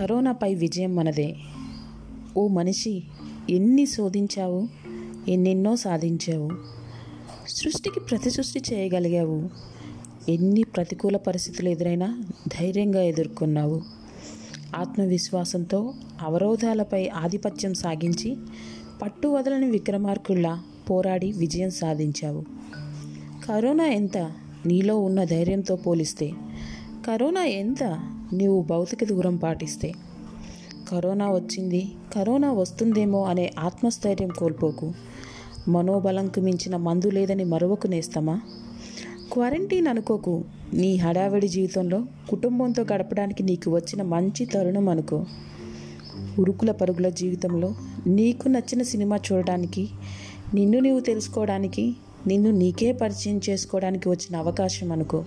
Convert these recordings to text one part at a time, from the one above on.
కరోనాపై విజయం మనదే. ఓ మనిషి ఎన్ని శోధించావు? ఎన్నెన్నో సాధించావు? సృష్టికి ప్రతి సృష్టి చేయగలిగావు? ఎన్ని ప్రతికూల పరిస్థితులు ఎదురైనా ధైర్యంగా ఎదుర్కొన్నావు? ఆత్మవిశ్వాసంతో అవరోధాలపై ఆధిపత్యం సాగించి పట్టు వదలని విక్రమార్కుల్లా పోరాడి విజయం సాధించావు. కరోనా ఎంత నీలో ఉన్న ధైర్యంతో పోలిస్తే కరోనా ఎంత నీవు భౌతిక దూరం పాటిస్తే. కరోనా వచ్చింది. కరోనా వస్తుందేమో అనే ఆత్మస్థైర్యం కోల్పోకు. మనోబలంకు మించిన మందు లేదని మరొకకు నేస్తామా? క్వారంటైన్ అనుకోకు. నీ హడావిడి జీవితంలో కుటుంబంతో గడపడానికి నీకు వచ్చిన మంచి తరుణం అనుకో. ఉరుకుల పరుగుల జీవితంలో నీకు నచ్చిన సినిమా చూడడానికి నిన్ను నీవు తెలుసుకోవడానికి నిన్ను నీకే పరిచయం చేసుకోవడానికి వచ్చిన అవకాశం అనుకో.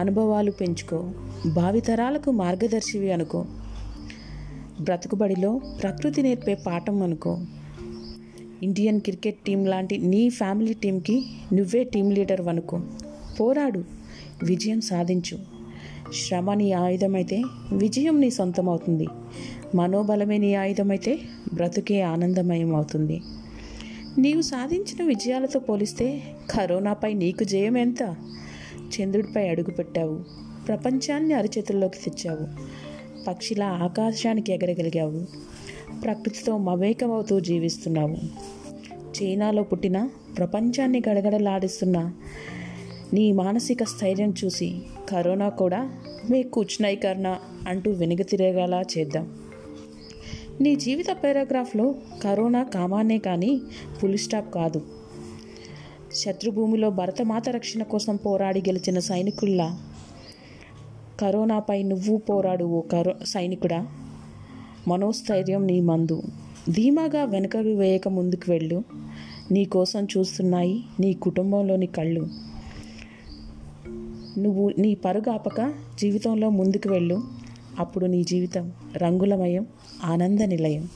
అనుభవాలు పెంచుకో. భావితరాలకు మార్గదర్శివి అనుకో. బ్రతుకుబడిలో ప్రకృతి నేర్పే పాఠం అనుకో. ఇండియన్ క్రికెట్ టీం లాంటి నీ ఫ్యామిలీ టీంకి నువ్వే టీం లీడర్ అనుకో పోరాడు విజయం సాధించు. శ్రమ నీ ఆయుధమైతే విజయం నీ సొంతం అవుతుంది మనోబలమే నీ ఆయుధమైతే బ్రతుకే ఆనందమయం అవుతుంది నీవు సాధించిన విజయాలతో పోలిస్తే కరోనాపై నీకు జయం ఎంత చంద్రుడిపై అడుగుపెట్టావు ప్రపంచాన్ని అరచేతుల్లోకి తెచ్చావు. పక్షిలా ఆకాశానికి ఎగరగలిగావు. ప్రకృతితో మమేకమవుతూ జీవిస్తున్నావు. చైనాలో పుట్టిన ప్రపంచాన్ని గడగడలాడిస్తున్న నీ మానసిక స్థైర్యం చూసి కరోనా కూడా మే కూర్చునైకరణ అంటూ వెనుక తిరగలా చేద్దాం. నీ జీవిత పారాగ్రాఫ్లో కరోనా కామానే కానీ ఫుల్ స్టాప్ కాదు. శత్రుభూమిలో భరతమాత రక్షణ కోసం పోరాడి గెలిచిన సైనికుల్లా. కరోనాపై నువ్వు పోరాడు ఓ కరో సైనికుడా. మనోస్థైర్యం నీ మందు. ధీమాగా వెనకడు వేయక ముందుకు వెళ్ళు. నీ కోసం చూస్తున్నాయి నీ కుటుంబంలోని కళ్ళు. నువ్వు నీ పరుగాపక జీవితంలో ముందుకు వెళ్ళు. అప్పుడు నీ జీవితం రంగులమయం ఆనంద నిలయం.